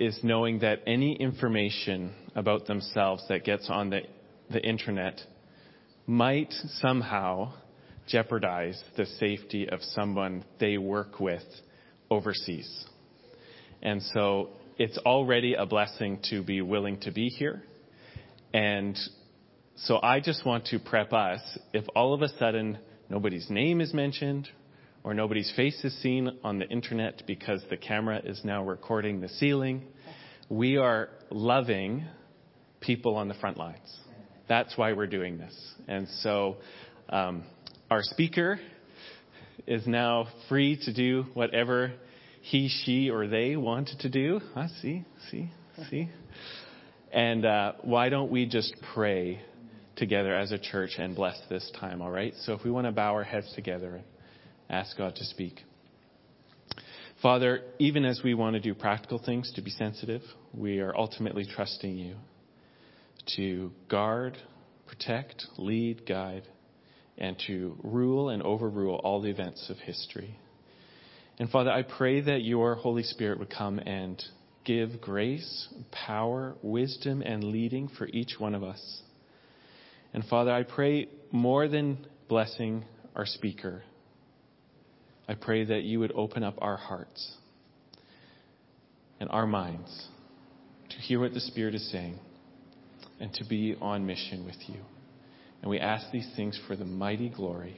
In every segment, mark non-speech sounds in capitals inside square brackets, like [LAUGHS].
is knowing that any information about themselves that gets on the, the internet might somehow jeopardize the safety of someone they work with overseas. And so it's already a blessing to be willing to be here. And so I just want to prep us if all of a sudden nobody's name is mentioned or nobody's face is seen on the internet because the camera is now recording the ceiling. We are loving people on the front lines. That's why we're doing this. And so um, our speaker is now free to do whatever he, she, or they wanted to do. I see, see, see. And uh, why don't we just pray together as a church and bless this time, all right? So if we want to bow our heads together ask God to speak. Father, even as we want to do practical things to be sensitive, we are ultimately trusting you to guard, protect, lead, guide, and to rule and overrule all the events of history. And Father, I pray that your Holy Spirit would come and give grace, power, wisdom, and leading for each one of us. And Father, I pray more than blessing our speaker, I pray that you would open up our hearts and our minds to hear what the Spirit is saying and to be on mission with you. And we ask these things for the mighty glory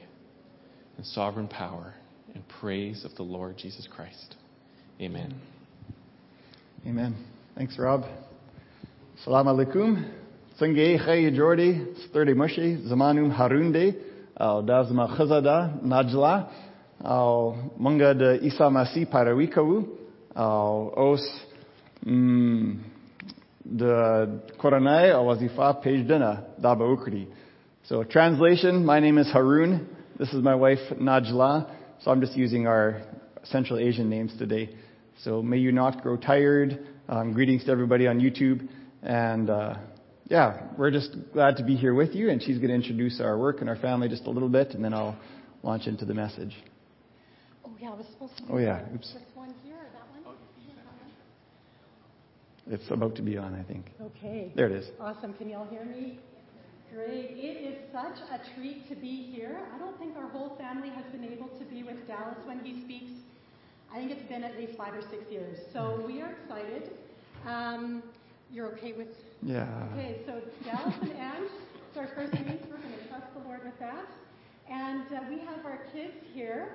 and sovereign power and praise of the Lord Jesus Christ. Amen. Amen. Thanks, Rob. Salam alaikum. Sange chay jordi, sturdy mushi, zamanum harunde, dazma khazada, najla, munga de os, mm, de koranai, page dina, daba ukri. So translation, my name is Harun. This is my wife Najla. So I'm just using our Central Asian names today. So may you not grow tired. Um, greetings to everybody on YouTube. And uh, yeah, we're just glad to be here with you. And she's going to introduce our work and our family just a little bit, and then I'll launch into the message. Oh yeah, was supposed to. Oh yeah, oops. This one here, or that one? It's about to be on, I think. Okay. There it is. Awesome. Can y'all hear me? Great. It is such a treat to be here. I don't think our whole family has been able to be with Dallas when he speaks. I think it's been at least five or six years. So we are excited. Um, you're okay with? Yeah. Okay, so Dallas and Anne, it's our first meet. We're going to trust the Lord with that. And uh, we have our kids here.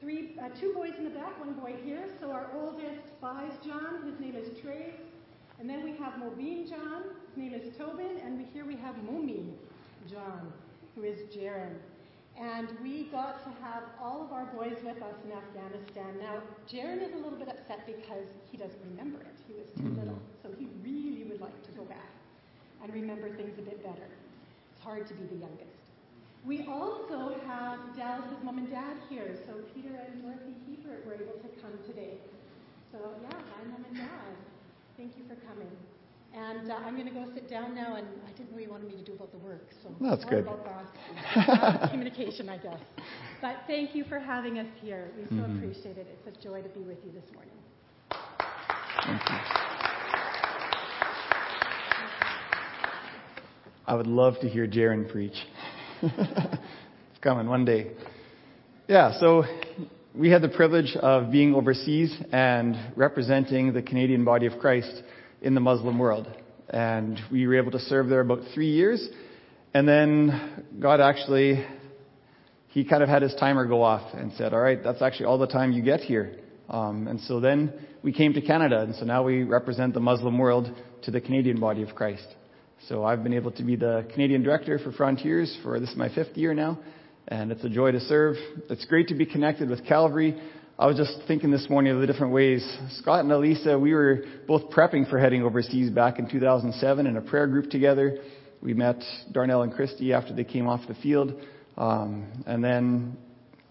Three, uh, two boys in the back, one boy here. So our oldest, Five John, his name is Trey. And then we have Mobeen John, his name is Tobin, and we, here we have Mumi John, who is Jaron. And we got to have all of our boys with us in Afghanistan. Now, Jaron is a little bit upset because he doesn't remember it. He was too Mhm. little. So he really would like to go back and remember things a bit better. It's hard to be the youngest. We also have Dallas's mom and dad here. So Peter and Dorothy Hebert were able to come today. So yeah, hi mom and dad. Thank you for coming. And uh, I'm going to go sit down now, and I didn't know you wanted me to do about the work, so That's good. about that. [LAUGHS] communication, I guess. But thank you for having us here. We so Mhm. appreciate it. It's a joy to be with you this morning. Thank you. I would love to hear Jaron preach. [LAUGHS] it's coming one day. Yeah, so we had the privilege of being overseas and representing the Canadian body of Christ in the Muslim world. And we were able to serve there about three years. And then God actually, he kind of had his timer go off and said, all right, that's actually all the time you get here. Um, and so then we came to Canada, and so now we represent the Muslim world to the Canadian body of Christ. So I've been able to be the Canadian director for Frontiers for this is my fifth year now, and it's a joy to serve. It's great to be connected with Calvary. I was just thinking this morning of the different ways. Scott and Elisa, we were both prepping for heading overseas back in 2007 in a prayer group together. We met Darnell and Christy after they came off the field, um, and then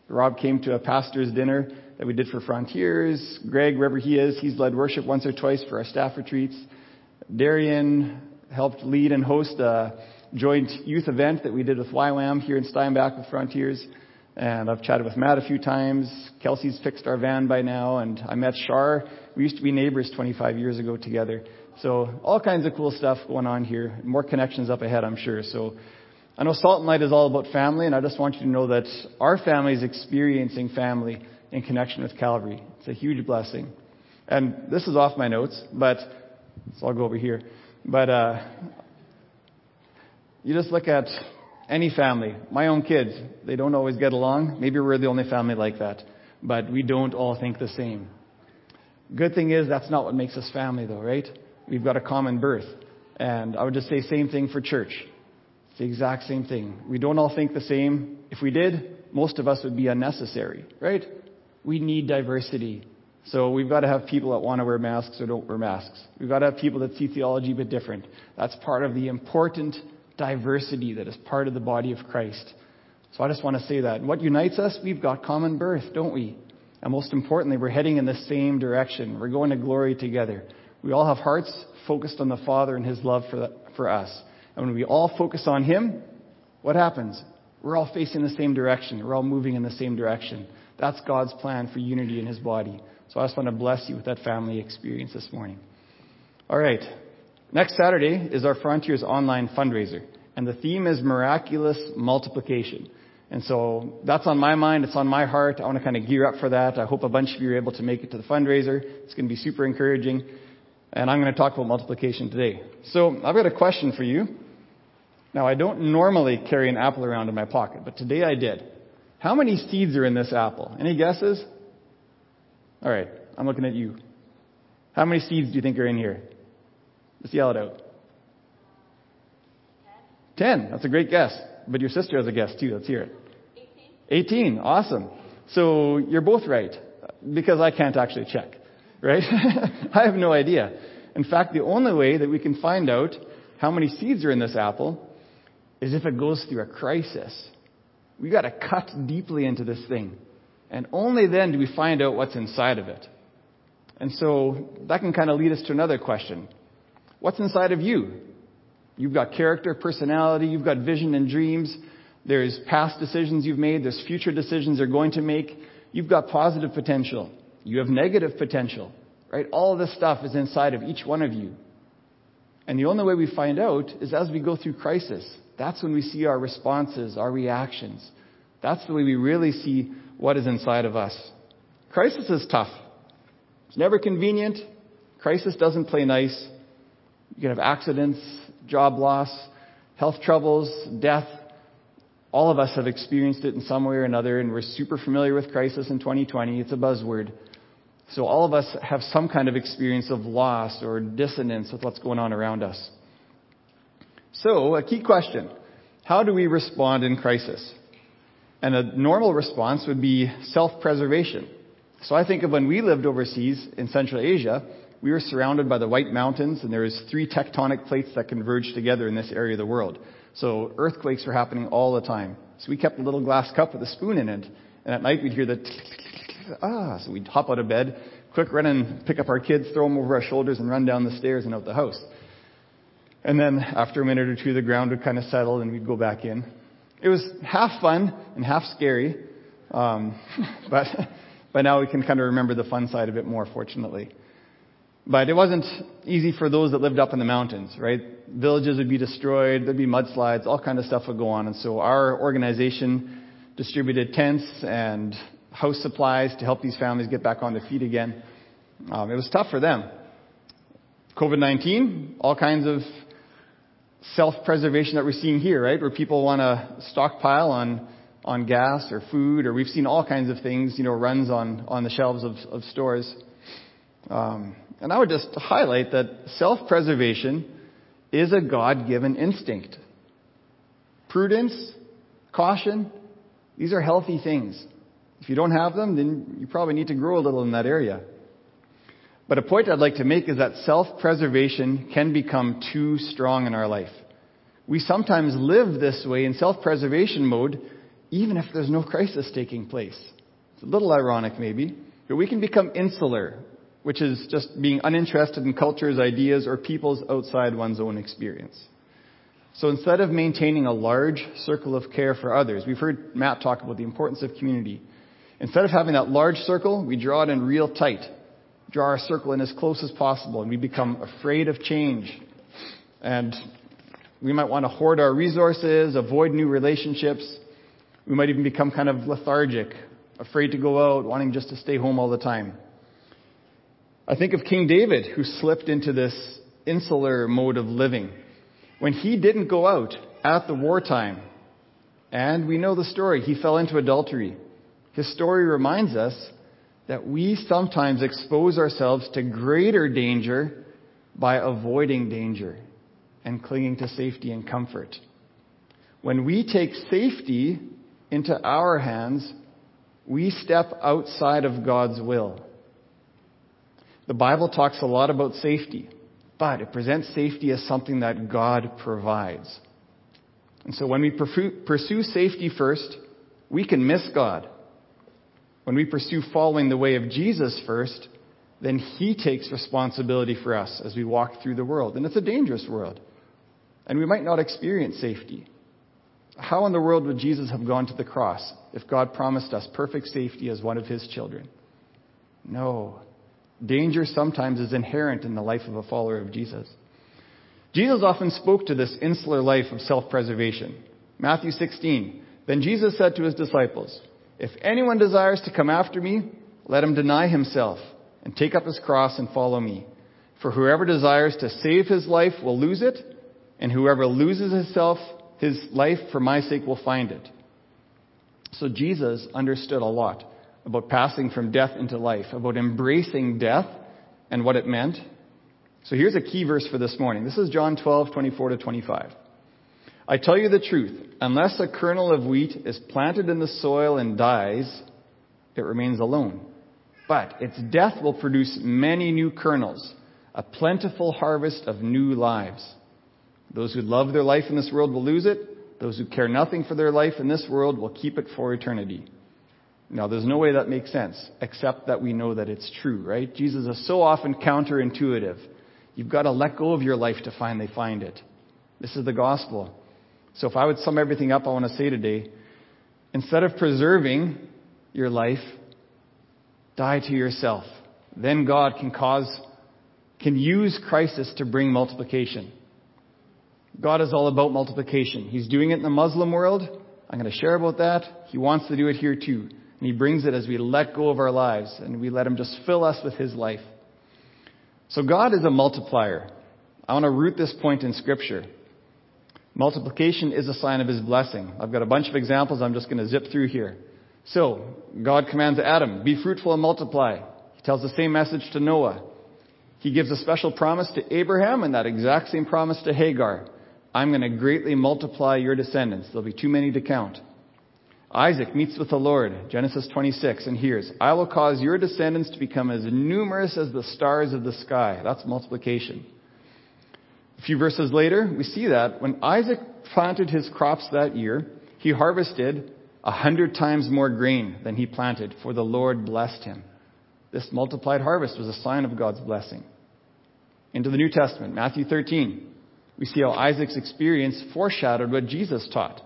Rob came to a pastor's dinner that we did for Frontiers. Greg, wherever he is, he's led worship once or twice for our staff retreats. Darian helped lead and host a joint youth event that we did with YWAM here in Steinbach with Frontiers. And I've chatted with Matt a few times. Kelsey's fixed our van by now, and I met Shar. We used to be neighbors 25 years ago together. So all kinds of cool stuff going on here. More connections up ahead, I'm sure. So I know Salt and Light is all about family, and I just want you to know that our family is experiencing family in connection with Calvary. It's a huge blessing. And this is off my notes, but so I'll go over here. But uh, you just look at any family. My own kids, they don't always get along. Maybe we're the only family like that. But we don't all think the same. Good thing is that's not what makes us family though, right? We've got a common birth. And I would just say same thing for church. It's the exact same thing. We don't all think the same. If we did, most of us would be unnecessary, right? We need diversity. So we've got to have people that want to wear masks or don't wear masks. We've got to have people that see theology a bit different. That's part of the important diversity that is part of the body of Christ. So I just want to say that. What unites us? We've got common birth, don't we? And most importantly, we're heading in the same direction. We're going to glory together. We all have hearts focused on the Father and His love for, the, for us. And when we all focus on Him, what happens? We're all facing the same direction. We're all moving in the same direction. That's God's plan for unity in His body. So I just want to bless you with that family experience this morning. All right. Next Saturday is our Frontiers online fundraiser, and the theme is miraculous multiplication. And so that's on my mind. It's on my heart. I want to kind of gear up for that. I hope a bunch of you are able to make it to the fundraiser. It's going to be super encouraging. And I'm going to talk about multiplication today. So I've got a question for you. Now, I don't normally carry an apple around in my pocket, but today I did. How many seeds are in this apple? Any guesses? All right, I'm looking at you. How many seeds do you think are in here? Let's yell it out. Ten. Ten. That's a great guess. But your sister has a guess too. Let's hear it. 18. 18. Awesome. So you're both right. Because I can't actually check. Right? [LAUGHS] I have no idea. In fact, the only way that we can find out how many seeds are in this apple is if it goes through a crisis. We've got to cut deeply into this thing. And only then do we find out what's inside of it. And so that can kind of lead us to another question. What's inside of you? You've got character, personality, you've got vision and dreams. There's past decisions you've made, there's future decisions you're going to make. You've got positive potential. You have negative potential. Right? All this stuff is inside of each one of you. And the only way we find out is as we go through crisis. That's when we see our responses, our reactions. That's the way we really see what is inside of us. Crisis is tough. It's never convenient. Crisis doesn't play nice. You can have accidents, job loss, health troubles, death. All of us have experienced it in some way or another, and we're super familiar with crisis in 2020. It's a buzzword. So all of us have some kind of experience of loss or dissonance with what's going on around us. So, a key question. How do we respond in crisis? And a normal response would be self-preservation. So I think of when we lived overseas in Central Asia, we were surrounded by the White Mountains, and there was three tectonic plates that converged together in this area of the world. So earthquakes were happening all the time. So we kept a little glass cup with a spoon in it, and at night we'd hear the ah. So we'd hop out of bed, quick run and pick up our kids, throw them over our shoulders, and run down the stairs and out the house. And then after a minute or two, the ground would kind of settle, and we'd go back in. It was half fun and half scary, um, [LAUGHS] but by now we can kind of remember the fun side of it more, fortunately. But it wasn't easy for those that lived up in the mountains, right? Villages would be destroyed, there'd be mudslides, all kind of stuff would go on. And so our organization distributed tents and house supplies to help these families get back on their feet again. Um, it was tough for them. COVID-19, all kinds of self-preservation that we're seeing here, right? Where people want to stockpile on on gas or food, or we've seen all kinds of things, you know, runs on on the shelves of, of stores. Um, and I would just highlight that self-preservation is a God-given instinct. Prudence, caution, these are healthy things. If you don't have them, then you probably need to grow a little in that area. But a point I'd like to make is that self-preservation can become too strong in our life. We sometimes live this way in self-preservation mode even if there's no crisis taking place. It's a little ironic maybe, but we can become insular, which is just being uninterested in cultures, ideas, or peoples outside one's own experience. So instead of maintaining a large circle of care for others, we've heard Matt talk about the importance of community. Instead of having that large circle, we draw it in real tight. Draw our circle in as close as possible, and we become afraid of change. And we might want to hoard our resources, avoid new relationships. We might even become kind of lethargic, afraid to go out, wanting just to stay home all the time. I think of King David, who slipped into this insular mode of living. When he didn't go out at the wartime, and we know the story, he fell into adultery. His story reminds us that we sometimes expose ourselves to greater danger by avoiding danger and clinging to safety and comfort. When we take safety into our hands, we step outside of God's will. The Bible talks a lot about safety, but it presents safety as something that God provides. And so when we pursue safety first, we can miss God. When we pursue following the way of Jesus first, then He takes responsibility for us as we walk through the world. And it's a dangerous world. And we might not experience safety. How in the world would Jesus have gone to the cross if God promised us perfect safety as one of His children? No. Danger sometimes is inherent in the life of a follower of Jesus. Jesus often spoke to this insular life of self preservation. Matthew 16. Then Jesus said to his disciples, If anyone desires to come after me, let him deny himself and take up his cross and follow me. For whoever desires to save his life will lose it, and whoever loses himself, his life for my sake will find it. So Jesus understood a lot about passing from death into life, about embracing death and what it meant. So here's a key verse for this morning. This is John 12, 24 to 25. I tell you the truth, unless a kernel of wheat is planted in the soil and dies, it remains alone. But its death will produce many new kernels, a plentiful harvest of new lives. Those who love their life in this world will lose it. Those who care nothing for their life in this world will keep it for eternity. Now, there's no way that makes sense, except that we know that it's true, right? Jesus is so often counterintuitive. You've got to let go of your life to finally find it. This is the gospel. So if I would sum everything up, I want to say today, instead of preserving your life, die to yourself. Then God can cause, can use crisis to bring multiplication. God is all about multiplication. He's doing it in the Muslim world. I'm going to share about that. He wants to do it here too. And He brings it as we let go of our lives and we let Him just fill us with His life. So God is a multiplier. I want to root this point in Scripture. Multiplication is a sign of His blessing. I've got a bunch of examples I'm just going to zip through here. So, God commands Adam, be fruitful and multiply. He tells the same message to Noah. He gives a special promise to Abraham and that exact same promise to Hagar. I'm going to greatly multiply your descendants. There'll be too many to count. Isaac meets with the Lord, Genesis 26, and hears, I will cause your descendants to become as numerous as the stars of the sky. That's multiplication. A few verses later, we see that when Isaac planted his crops that year, he harvested a hundred times more grain than he planted, for the Lord blessed him. This multiplied harvest was a sign of God's blessing. Into the New Testament, Matthew 13 we see how Isaac's experience foreshadowed what Jesus taught.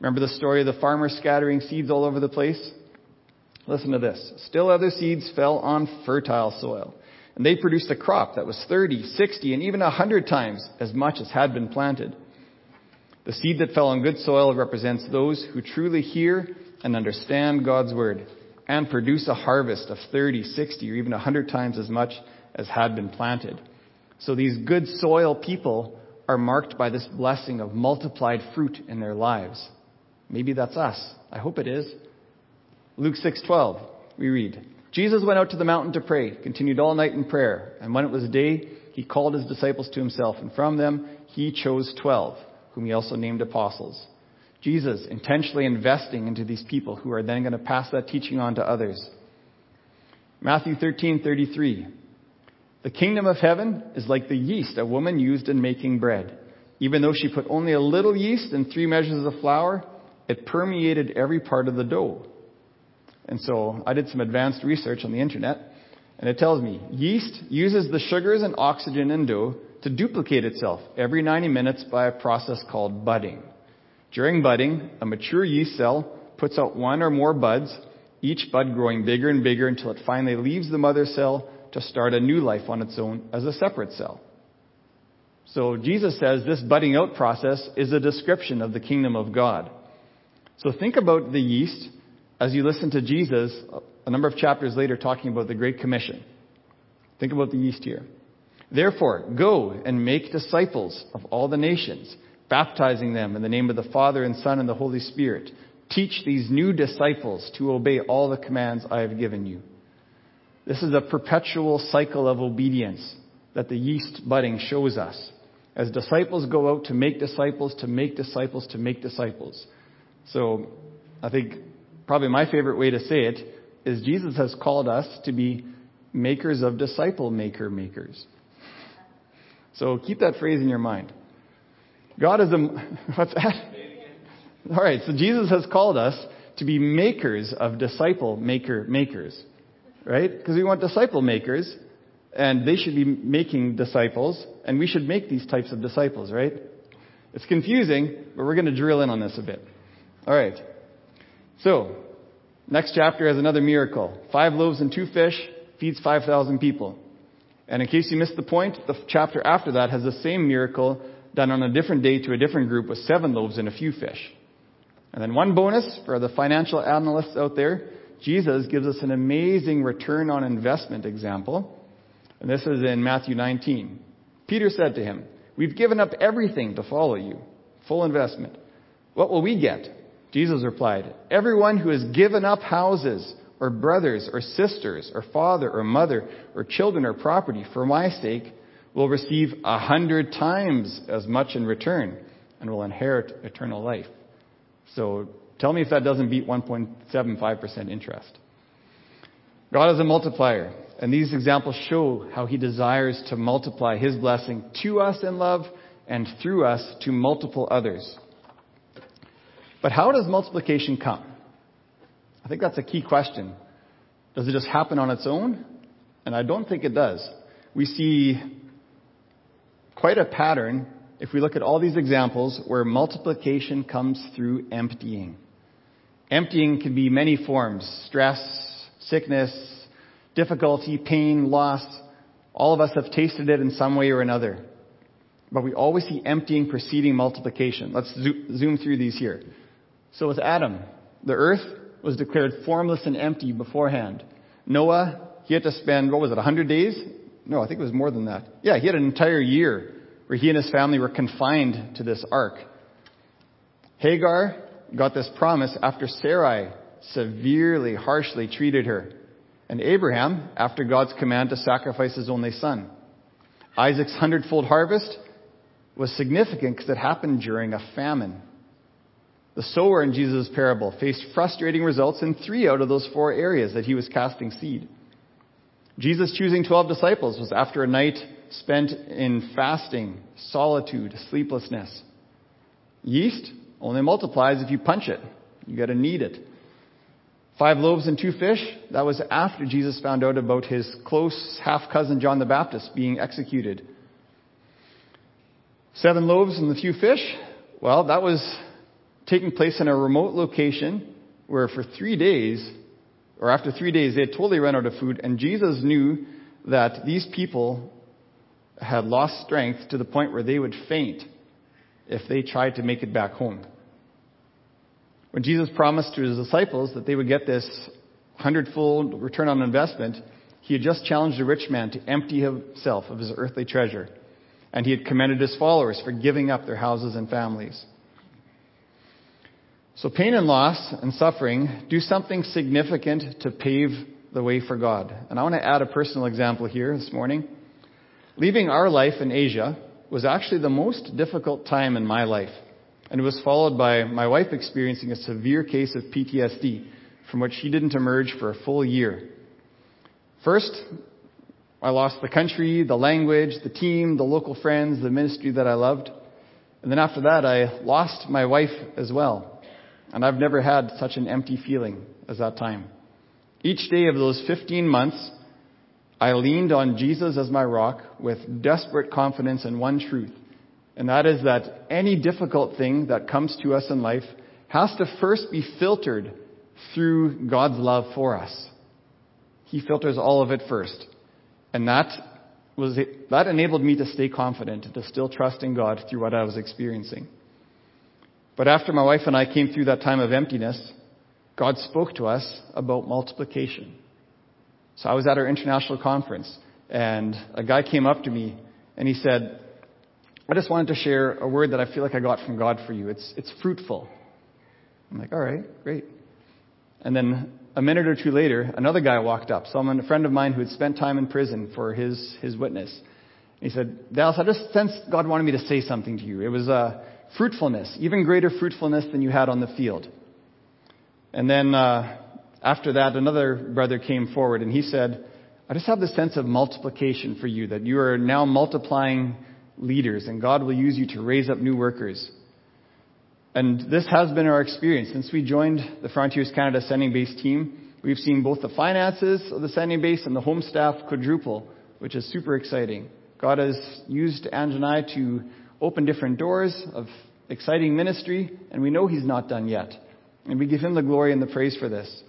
Remember the story of the farmer scattering seeds all over the place? Listen to this. Still other seeds fell on fertile soil, and they produced a crop that was 30, 60, and even 100 times as much as had been planted. The seed that fell on good soil represents those who truly hear and understand God's word and produce a harvest of 30, 60, or even 100 times as much as had been planted. So these good soil people are marked by this blessing of multiplied fruit in their lives. Maybe that's us. I hope it is. Luke 6:12. We read, Jesus went out to the mountain to pray, continued all night in prayer, and when it was day, he called his disciples to himself, and from them he chose 12, whom he also named apostles. Jesus intentionally investing into these people who are then going to pass that teaching on to others. Matthew 13:33. The kingdom of heaven is like the yeast a woman used in making bread. Even though she put only a little yeast in three measures of flour, it permeated every part of the dough. And so I did some advanced research on the internet, and it tells me yeast uses the sugars and oxygen in dough to duplicate itself every 90 minutes by a process called budding. During budding, a mature yeast cell puts out one or more buds, each bud growing bigger and bigger until it finally leaves the mother cell to start a new life on its own as a separate cell. So Jesus says this budding out process is a description of the kingdom of God. So think about the yeast as you listen to Jesus a number of chapters later talking about the Great Commission. Think about the yeast here. Therefore, go and make disciples of all the nations, baptizing them in the name of the Father and Son and the Holy Spirit. Teach these new disciples to obey all the commands I have given you. This is a perpetual cycle of obedience that the yeast budding shows us. As disciples go out to make disciples, to make disciples, to make disciples. So, I think probably my favorite way to say it is Jesus has called us to be makers of disciple maker makers. So keep that phrase in your mind. God is a, [LAUGHS] what's that? All right, so Jesus has called us to be makers of disciple maker makers, right? Because we want disciple makers, and they should be making disciples, and we should make these types of disciples, right? It's confusing, but we're going to drill in on this a bit. All right. So, next chapter has another miracle. Five loaves and two fish feeds 5,000 people. And in case you missed the point, the chapter after that has the same miracle done on a different day to a different group with seven loaves and a few fish. And then one bonus for the financial analysts out there, Jesus gives us an amazing return on investment example. And this is in Matthew 19. Peter said to him, We've given up everything to follow you. Full investment. What will we get? Jesus replied, Everyone who has given up houses, or brothers, or sisters, or father, or mother, or children, or property for my sake will receive a hundred times as much in return and will inherit eternal life. So tell me if that doesn't beat 1.75% interest. God is a multiplier, and these examples show how he desires to multiply his blessing to us in love and through us to multiple others. But how does multiplication come? I think that's a key question. Does it just happen on its own? And I don't think it does. We see quite a pattern if we look at all these examples where multiplication comes through emptying. Emptying can be many forms stress, sickness, difficulty, pain, loss. All of us have tasted it in some way or another. But we always see emptying preceding multiplication. Let's zoom through these here. So with Adam, the earth was declared formless and empty beforehand. Noah, he had to spend, what was it, 100 days? No, I think it was more than that. Yeah, he had an entire year where he and his family were confined to this ark. Hagar got this promise after Sarai severely, harshly treated her. And Abraham, after God's command to sacrifice his only son. Isaac's hundredfold harvest was significant because it happened during a famine. The sower in Jesus' parable faced frustrating results in three out of those four areas that he was casting seed. Jesus choosing 12 disciples was after a night spent in fasting, solitude, sleeplessness. Yeast only multiplies if you punch it. You gotta knead it. Five loaves and two fish, that was after Jesus found out about his close half cousin John the Baptist being executed. Seven loaves and the few fish, well, that was taking place in a remote location where for three days, or after three days, they had totally run out of food, and Jesus knew that these people had lost strength to the point where they would faint if they tried to make it back home. When Jesus promised to his disciples that they would get this hundredfold return on investment, he had just challenged a rich man to empty himself of his earthly treasure, and he had commended his followers for giving up their houses and families. So pain and loss and suffering do something significant to pave the way for God. And I want to add a personal example here this morning. Leaving our life in Asia was actually the most difficult time in my life. And it was followed by my wife experiencing a severe case of PTSD from which she didn't emerge for a full year. First, I lost the country, the language, the team, the local friends, the ministry that I loved. And then after that, I lost my wife as well. And I've never had such an empty feeling as that time. Each day of those 15 months, I leaned on Jesus as my rock with desperate confidence in one truth, and that is that any difficult thing that comes to us in life has to first be filtered through God's love for us. He filters all of it first. And that was that enabled me to stay confident to still trust in God through what I was experiencing. But after my wife and I came through that time of emptiness, God spoke to us about multiplication. So I was at our international conference and a guy came up to me and he said, I just wanted to share a word that I feel like I got from God for you. It's, it's fruitful. I'm like, all right, great. And then a minute or two later, another guy walked up, someone, a friend of mine who had spent time in prison for his, his witness. He said, Dallas, I just sensed God wanted me to say something to you. It was uh, fruitfulness, even greater fruitfulness than you had on the field. And then uh, after that, another brother came forward and he said, I just have the sense of multiplication for you, that you are now multiplying leaders and God will use you to raise up new workers. And this has been our experience. Since we joined the Frontiers Canada sending base team, we've seen both the finances of the sending base and the home staff quadruple, which is super exciting. God has used Ange and I to open different doors of exciting ministry, and we know He's not done yet. And we give Him the glory and the praise for this.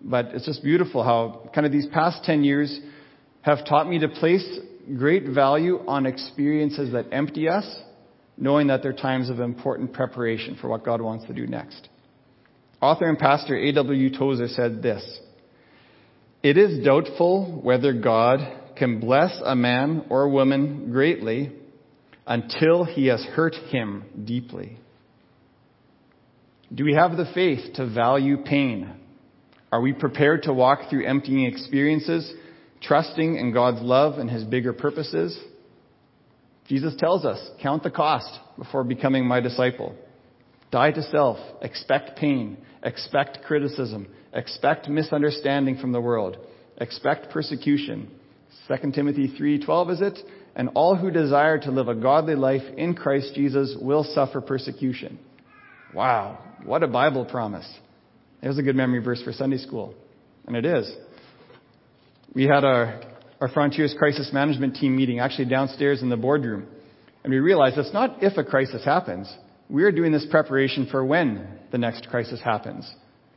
But it's just beautiful how kind of these past 10 years have taught me to place great value on experiences that empty us knowing that they're times of important preparation for what God wants to do next. Author and pastor A.W. Tozer said this It is doubtful whether God can bless a man or woman greatly until he has hurt him deeply. Do we have the faith to value pain? Are we prepared to walk through emptying experiences, trusting in God's love and his bigger purposes? Jesus tells us, count the cost before becoming my disciple. Die to self, expect pain, expect criticism, expect misunderstanding from the world, expect persecution. 2 Timothy 3:12 is it? And all who desire to live a godly life in Christ Jesus will suffer persecution. Wow, what a Bible promise. There's a good memory verse for Sunday school. And it is. We had our our Frontiers Crisis Management Team meeting, actually downstairs in the boardroom. And we realized it's not if a crisis happens. We're doing this preparation for when the next crisis happens.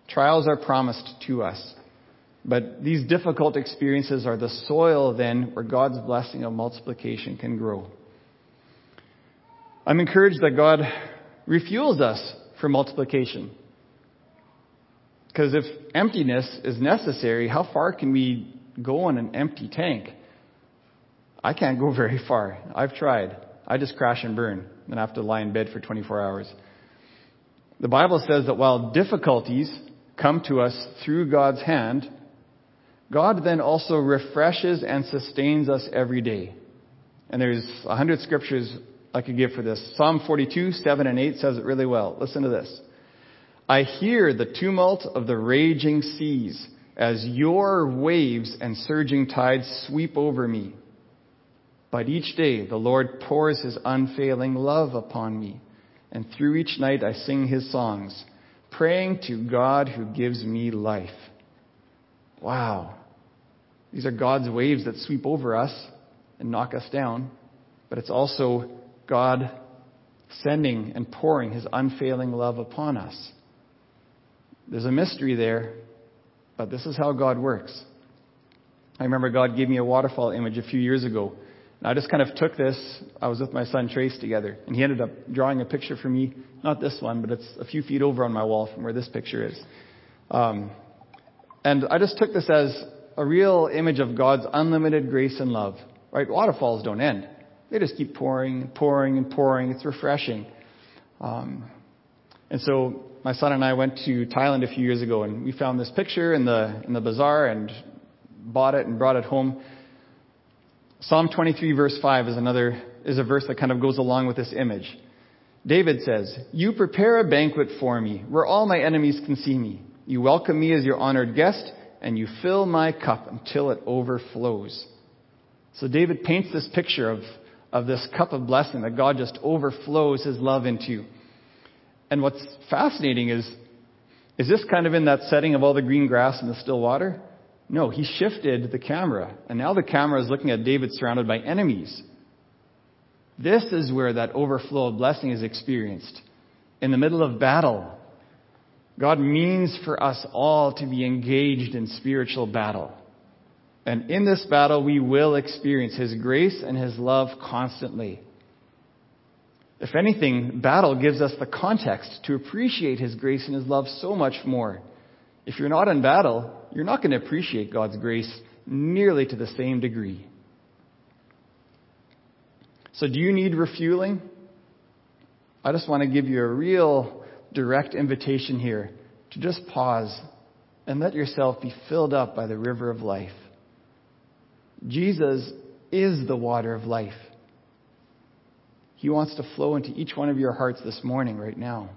Trials are promised to us. But these difficult experiences are the soil then where God's blessing of multiplication can grow. I'm encouraged that God refuels us for multiplication. Because if emptiness is necessary, how far can we go on an empty tank. I can't go [LAUGHS] very far. I've tried. I just crash and burn and have to lie in bed for 24 hours. The Bible says that while difficulties come to us through God's hand, God then also refreshes and sustains us every day. And there's a hundred scriptures I could give for this. Psalm 42, 7 and 8 says it really well. Listen to this. I hear the tumult of the raging seas as your waves and surging tides sweep over me. But each day the Lord pours his unfailing love upon me, and through each night I sing his songs, praying to God who gives me life. Wow. These are God's waves that sweep over us and knock us down, but it's also God sending and pouring his unfailing love upon us. There's a mystery there, but this is how God works. I remember God gave me a waterfall image a few years ago. And I just kind of took this. I was with my son Trace together, and he ended up drawing a picture for me. Not this one, but it's a few feet over on my wall from where this picture is. Um, and I just took this as a real image of God's unlimited grace and love. Right? Waterfalls don't end. They just keep pouring and pouring and pouring. It's refreshing. Um, and so my son and I went to Thailand a few years ago, and we found this picture in the in the bazaar and bought it and brought it home. Psalm 23 verse 5 is another is a verse that kind of goes along with this image. David says, "You prepare a banquet for me, where all my enemies can see me. You welcome me as your honored guest, and you fill my cup until it overflows." So David paints this picture of of this cup of blessing that God just overflows his love into. you. And what's fascinating is, is this kind of in that setting of all the green grass and the still water? No, he shifted the camera, and now the camera is looking at David surrounded by enemies. This is where that overflow of blessing is experienced. In the middle of battle, God means for us all to be engaged in spiritual battle. And in this battle, we will experience His grace and His love constantly. If anything, battle gives us the context to appreciate His grace and His love so much more. If you're not in battle, you're not going to appreciate God's grace nearly to the same degree. So, do you need refueling? I just want to give you a real direct invitation here to just pause and let yourself be filled up by the river of life. Jesus is the water of life. He wants to flow into each one of your hearts this morning, right now.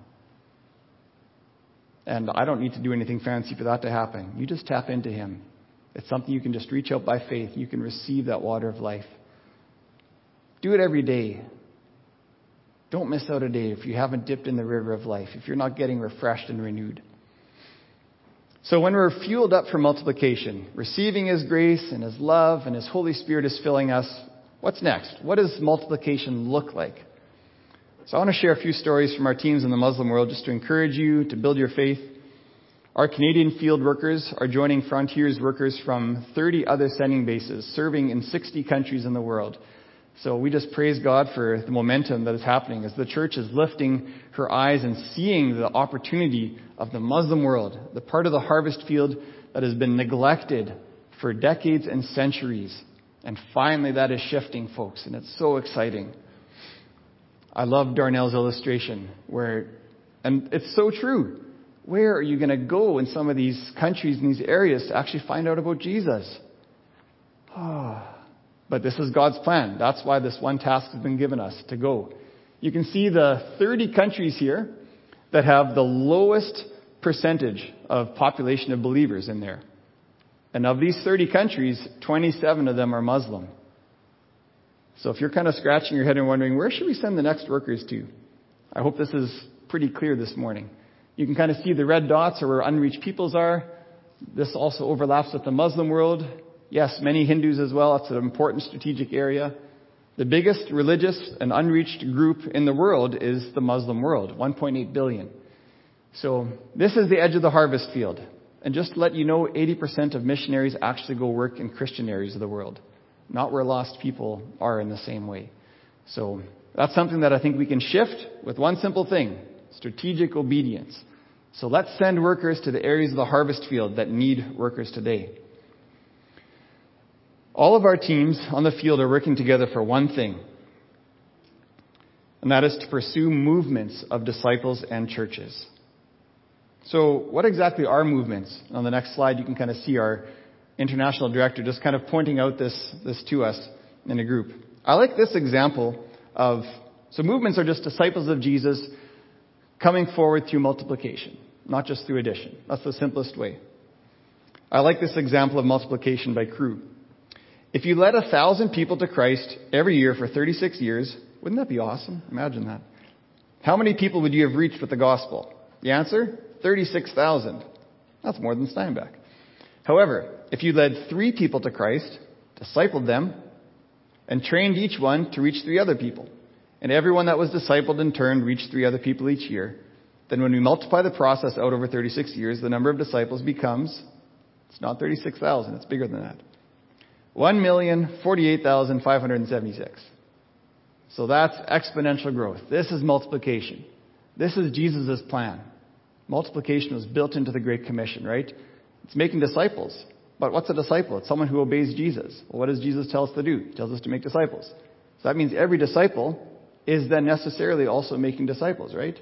And I don't need to do anything fancy for that to happen. You just tap into Him. It's something you can just reach out by faith. You can receive that water of life. Do it every day. Don't miss out a day if you haven't dipped in the river of life, if you're not getting refreshed and renewed. So when we're fueled up for multiplication, receiving His grace and His love and His Holy Spirit is filling us, what's next? What does multiplication look like? So I want to share a few stories from our teams in the Muslim world just to encourage you to build your faith. Our Canadian field workers are joining Frontiers workers from 30 other sending bases, serving in 60 countries in the world. So we just praise God for the momentum that is happening as the church is lifting her eyes and seeing the opportunity of the Muslim world, the part of the harvest field that has been neglected for decades and centuries. And finally that is shifting, folks, and it's so exciting. I love Darnell's illustration where, and it's so true. Where are you going to go in some of these countries and these areas to actually find out about Jesus? Oh. But this is God's plan. That's why this one task has been given us to go. You can see the 30 countries here that have the lowest percentage of population of believers in there. And of these 30 countries, 27 of them are Muslim. So if you're kind of scratching your head and wondering, where should we send the next workers to? I hope this is pretty clear this morning. You can kind of see the red dots are where unreached peoples are. This also overlaps with the Muslim world. Yes, many Hindus as well. It's an important strategic area. The biggest religious and unreached group in the world is the Muslim world, 1.8 billion. So this is the edge of the harvest field. And just to let you know, 80% of missionaries actually go work in Christian areas of the world, not where lost people are in the same way. So that's something that I think we can shift with one simple thing, strategic obedience. So let's send workers to the areas of the harvest field that need workers today. All of our teams on the field are working together for one thing, and that is to pursue movements of disciples and churches. So, what exactly are movements? On the next slide, you can kind of see our international director just kind of pointing out this, this to us in a group. I like this example of so movements are just disciples of Jesus coming forward through multiplication, not just through addition. That's the simplest way. I like this example of multiplication by Cru. If you led a thousand people to Christ every year for 36 years, wouldn't that be awesome? Imagine that. How many people would you have reached with the gospel? The answer? 36,000. That's more than Steinbach. However, if you led three people to Christ, discipled them, and trained each one to reach three other people, and everyone that was discipled in turn reached three other people each year, then when we multiply the process out over 36 years, the number of disciples becomes, it's not 36,000, it's bigger than that. 1,048,576. So that's exponential growth. This is multiplication. This is Jesus' plan. Multiplication was built into the Great Commission, right? It's making disciples. But what's a disciple? It's someone who obeys Jesus. Well, what does Jesus tell us to do? He tells us to make disciples. So that means every disciple is then necessarily also making disciples, right?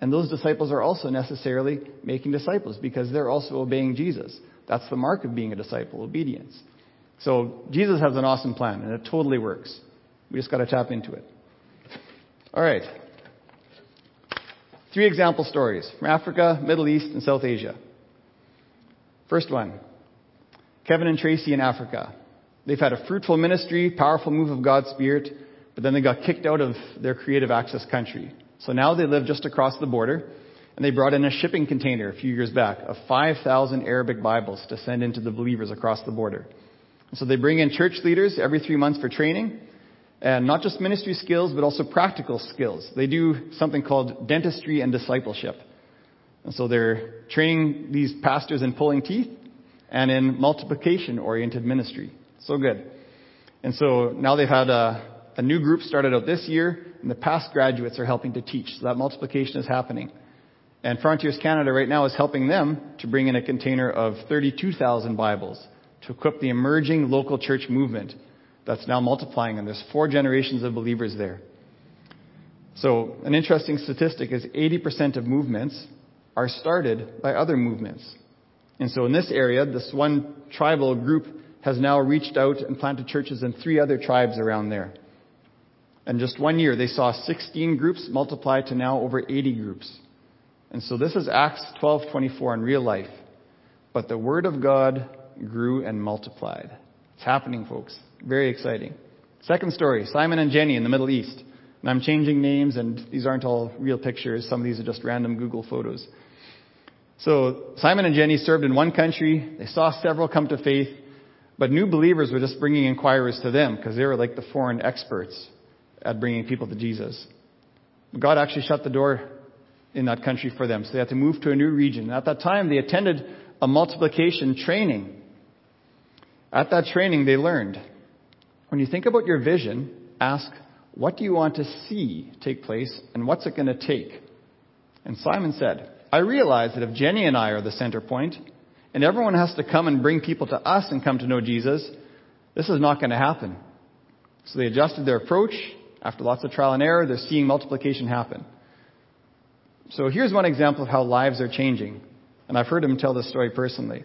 And those disciples are also necessarily making disciples because they're also obeying Jesus. That's the mark of being a disciple, obedience. So Jesus has an awesome plan, and it totally works. We just got to tap into it. All right. Three example stories from Africa, Middle East, and South Asia. First one Kevin and Tracy in Africa. They've had a fruitful ministry, powerful move of God's Spirit, but then they got kicked out of their creative access country. So now they live just across the border, And they brought in a shipping container a few years back of 5,000 Arabic Bibles to send into the believers across the border. So they bring in church leaders every three months for training, and not just ministry skills, but also practical skills. They do something called dentistry and discipleship. And so they're training these pastors in pulling teeth and in multiplication oriented ministry. So good. And so now they've had a, a new group started out this year, and the past graduates are helping to teach. So that multiplication is happening. And Frontiers Canada right now is helping them to bring in a container of 32,000 Bibles to equip the emerging local church movement that's now multiplying, and there's four generations of believers there. So, an interesting statistic is 80% of movements are started by other movements. And so, in this area, this one tribal group has now reached out and planted churches in three other tribes around there. And just one year, they saw 16 groups multiply to now over 80 groups. And so this is Acts 12:24 in real life. But the word of God grew and multiplied. It's happening, folks. Very exciting. Second story, Simon and Jenny in the Middle East. And I'm changing names and these aren't all real pictures. Some of these are just random Google photos. So Simon and Jenny served in one country. They saw several come to faith, but new believers were just bringing inquirers to them because they were like the foreign experts at bringing people to Jesus. God actually shut the door in that country for them. So they had to move to a new region. And At that time, they attended a multiplication training. At that training, they learned when you think about your vision, ask, what do you want to see take place and what's it going to take? And Simon said, I realize that if Jenny and I are the center point and everyone has to come and bring people to us and come to know Jesus, this is not going to happen. So they adjusted their approach. After lots of trial and error, they're seeing multiplication happen. So here's one example of how lives are changing. And I've heard him tell this story personally.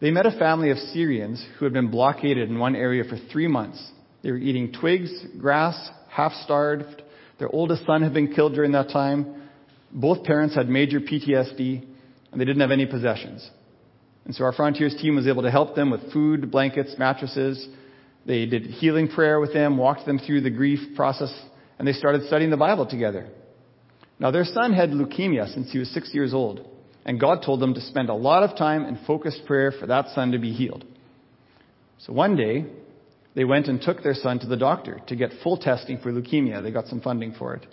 They met a family of Syrians who had been blockaded in one area for three months. They were eating twigs, grass, half starved. Their oldest son had been killed during that time. Both parents had major PTSD, and they didn't have any possessions. And so our Frontiers team was able to help them with food, blankets, mattresses. They did healing prayer with them, walked them through the grief process, and they started studying the Bible together. Now, their son had leukemia since he was six years old, and God told them to spend a lot of time in focused prayer for that son to be healed. So one day, they went and took their son to the doctor to get full testing for leukemia. They got some funding for it.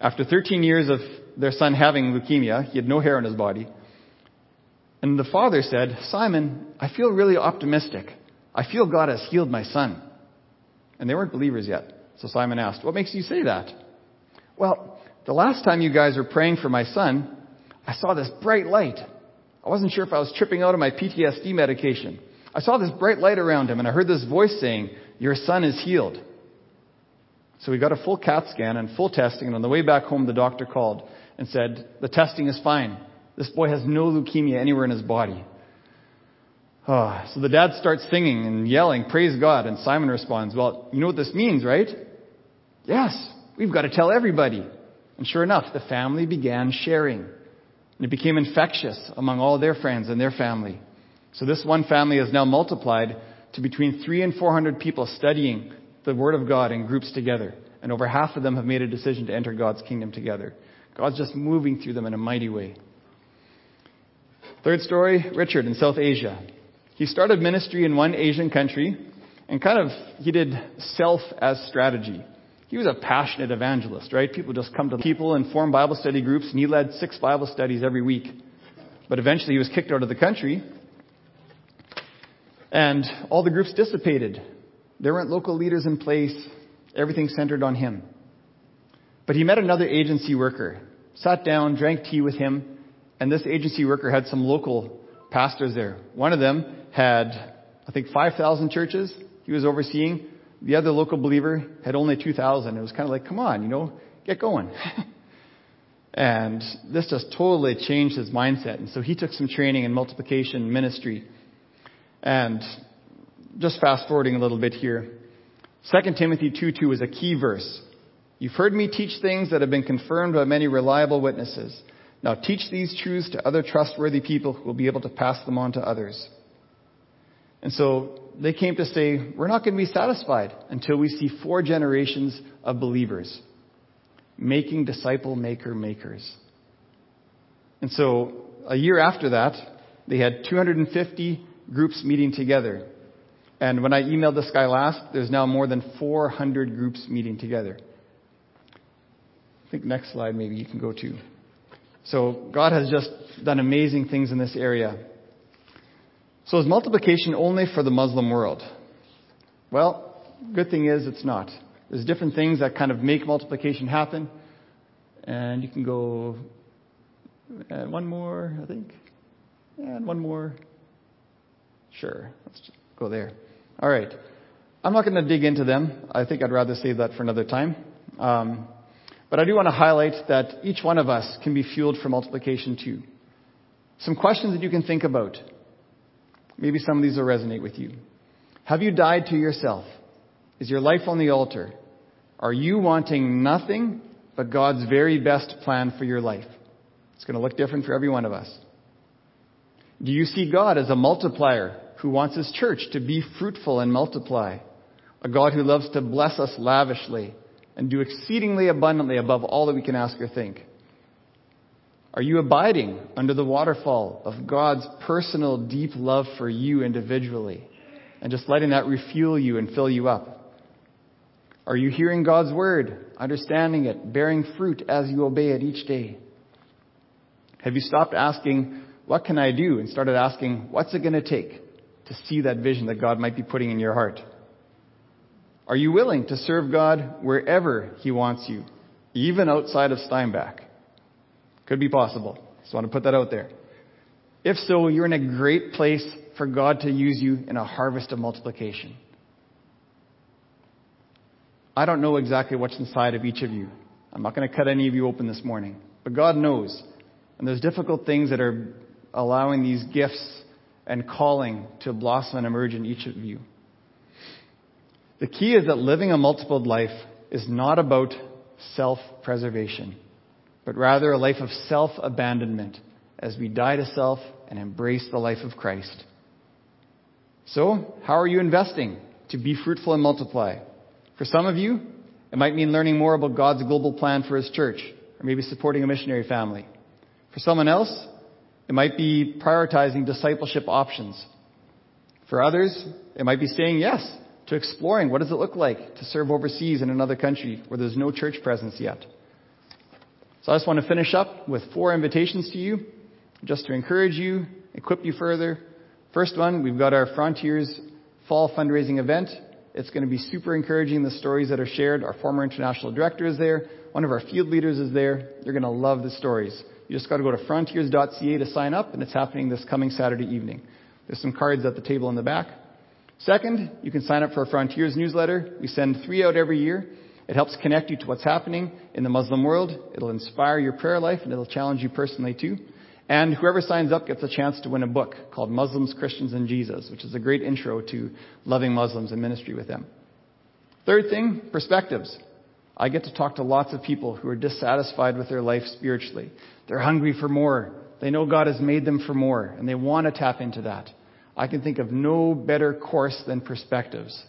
After 13 years of their son having leukemia, he had no hair on his body. And the father said, Simon, I feel really optimistic. I feel God has healed my son. And they weren't believers yet. So Simon asked, What makes you say that? Well, the last time you guys were praying for my son, I saw this bright light. I wasn't sure if I was tripping out of my PTSD medication. I saw this bright light around him and I heard this voice saying, Your son is healed. So we got a full CAT scan and full testing, and on the way back home, the doctor called and said, The testing is fine. This boy has no leukemia anywhere in his body. Oh, so the dad starts singing and yelling, Praise God. And Simon responds, Well, you know what this means, right? Yes, we've got to tell everybody. And sure enough, the family began sharing. And it became infectious among all their friends and their family. So this one family has now multiplied to between three and four hundred people studying the Word of God in groups together. And over half of them have made a decision to enter God's kingdom together. God's just moving through them in a mighty way. Third story, Richard in South Asia. He started ministry in one Asian country and kind of, he did self as strategy. He was a passionate evangelist, right? People just come to people and form Bible study groups, and he led six Bible studies every week. But eventually he was kicked out of the country, and all the groups dissipated. There weren't local leaders in place. Everything centered on him. But he met another agency worker, sat down, drank tea with him, and this agency worker had some local pastors there. One of them had, I think, 5,000 churches he was overseeing. The other local believer had only 2,000. It was kind of like, come on, you know, get going. [LAUGHS] and this just totally changed his mindset. And so he took some training in multiplication ministry. And just fast forwarding a little bit here. 2 Timothy 2:2 is a key verse. You've heard me teach things that have been confirmed by many reliable witnesses. Now teach these truths to other trustworthy people who will be able to pass them on to others. And so they came to say, we're not going to be satisfied until we see four generations of believers making disciple maker makers. And so a year after that, they had 250 groups meeting together. And when I emailed this guy last, there's now more than 400 groups meeting together. I think next slide maybe you can go to. So God has just done amazing things in this area. So is multiplication only for the Muslim world? Well, good thing is it's not. There's different things that kind of make multiplication happen. And you can go and one more, I think. And one more. Sure. Let's go there. All right. I'm not going to dig into them. I think I'd rather save that for another time. Um, but I do want to highlight that each one of us can be fueled for multiplication too. Some questions that you can think about. Maybe some of these will resonate with you. Have you died to yourself? Is your life on the altar? Are you wanting nothing but God's very best plan for your life? It's going to look different for every one of us. Do you see God as a multiplier who wants his church to be fruitful and multiply? A God who loves to bless us lavishly and do exceedingly abundantly above all that we can ask or think? Are you abiding under the waterfall of God's personal deep love for you individually and just letting that refuel you and fill you up? Are you hearing God's word, understanding it, bearing fruit as you obey it each day? Have you stopped asking, what can I do? And started asking, what's it going to take to see that vision that God might be putting in your heart? Are you willing to serve God wherever He wants you, even outside of Steinbach? Could be possible. Just want to put that out there. If so, you're in a great place for God to use you in a harvest of multiplication. I don't know exactly what's inside of each of you. I'm not going to cut any of you open this morning. But God knows. And there's difficult things that are allowing these gifts and calling to blossom and emerge in each of you. The key is that living a multiplied life is not about self-preservation, but rather a life of self-abandonment as we die to self and embrace the life of Christ. So, how are you investing to be fruitful and multiply? For some of you, it might mean learning more about God's global plan for His church, or maybe supporting a missionary family. For someone else, it might be prioritizing discipleship options. For others, it might be saying yes to exploring what does it look like to serve overseas in another country where there's no church presence yet. So I just want to finish up with four invitations to you, just to encourage you, equip you further. First one, we've got our Frontiers Fall Fundraising event. It's going to be super encouraging, the stories that are shared. Our former international director is there. One of our field leaders is there. You're going to love the stories. You just got to go to frontiers.ca to sign up, and it's happening this coming Saturday evening. There's some cards at the table in the back. Second, you can sign up for our Frontiers newsletter. We send three out every year. It helps connect you to what's happening in the Muslim world. It'll inspire your prayer life, and it'll challenge you personally too. And whoever signs up gets a chance to win a book called Muslims, Christians, and Jesus, which is a great intro to loving Muslims and ministry with them. Third thing, perspectives. I get to talk to lots of people who are dissatisfied with their life spiritually. They're hungry for more. They know God has made them for more, and they want to tap into that. I can think of no better course than perspectives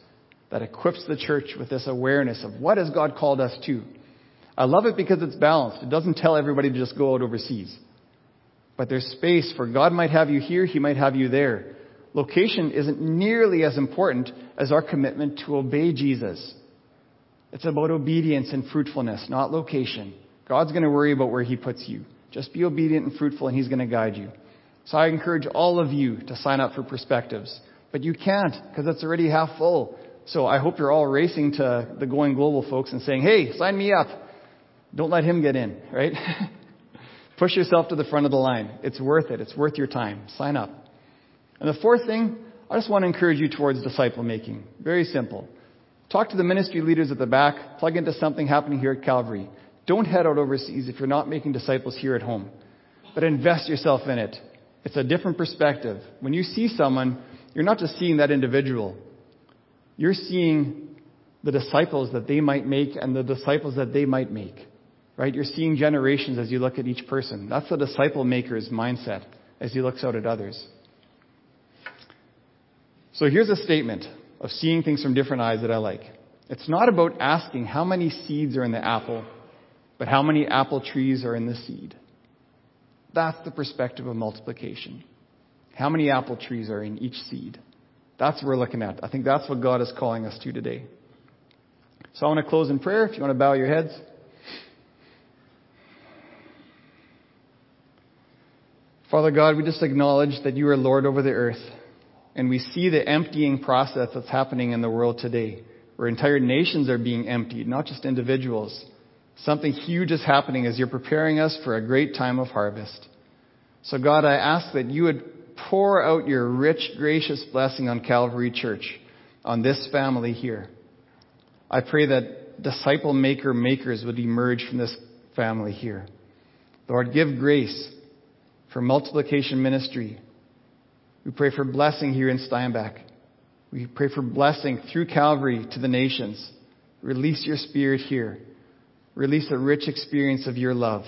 that equips the church with this awareness of what has God called us to. I love it because it's balanced. It doesn't tell everybody to just go out overseas. But there's space for God might have you here, He might have you there. Location isn't nearly as important as our commitment to obey Jesus. It's about obedience and fruitfulness, not location. God's going to worry about where He puts you. Just be obedient and fruitful, and He's going to guide you. So I encourage all of you to sign up for Perspectives. But you can't, because it's already half full. So I hope you're all racing to the Going Global folks and saying, hey, sign me up. Don't let him get in, right? [LAUGHS] Push yourself to the front of the line. It's worth it. It's worth your time. Sign up. And the fourth thing, I just want to encourage you towards disciple making. Very simple. Talk to the ministry leaders at the back. Plug into something happening here at Calvary. Don't head out overseas if you're not making disciples here at home. But invest yourself in it. It's a different perspective. When you see someone, you're not just seeing that individual. You're seeing the disciples that they might make and the disciples that they might make. Right? You're seeing generations as you look at each person. That's the disciple maker's mindset as he looks out at others. So here's a statement of seeing things from different eyes that I like. It's not about asking how many seeds are in the apple, but how many apple trees are in the seed. That's the perspective of multiplication. How many apple trees are in each seed? That's what we're looking at. I think that's what God is calling us to today. So I want to close in prayer. If you want to bow your heads. Father God, we just acknowledge that you are Lord over the earth. And we see the emptying process that's happening in the world today, where entire nations are being emptied, not just individuals. Something huge is happening as you're preparing us for a great time of harvest. So, God, I ask that you would pour out your rich, gracious blessing on Calvary Church, on this family here. I pray that disciple maker makers would emerge from this family here. Lord, give grace for multiplication ministry. We pray for blessing here in Steinbach. We pray for blessing through Calvary to the nations. Release your spirit here. Release a rich experience of your love.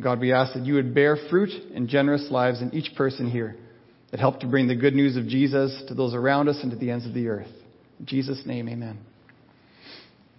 God, we ask that you would bear fruit in generous lives in each person here that help to bring the good news of Jesus to those around us and to the ends of the earth. In Jesus' name, amen.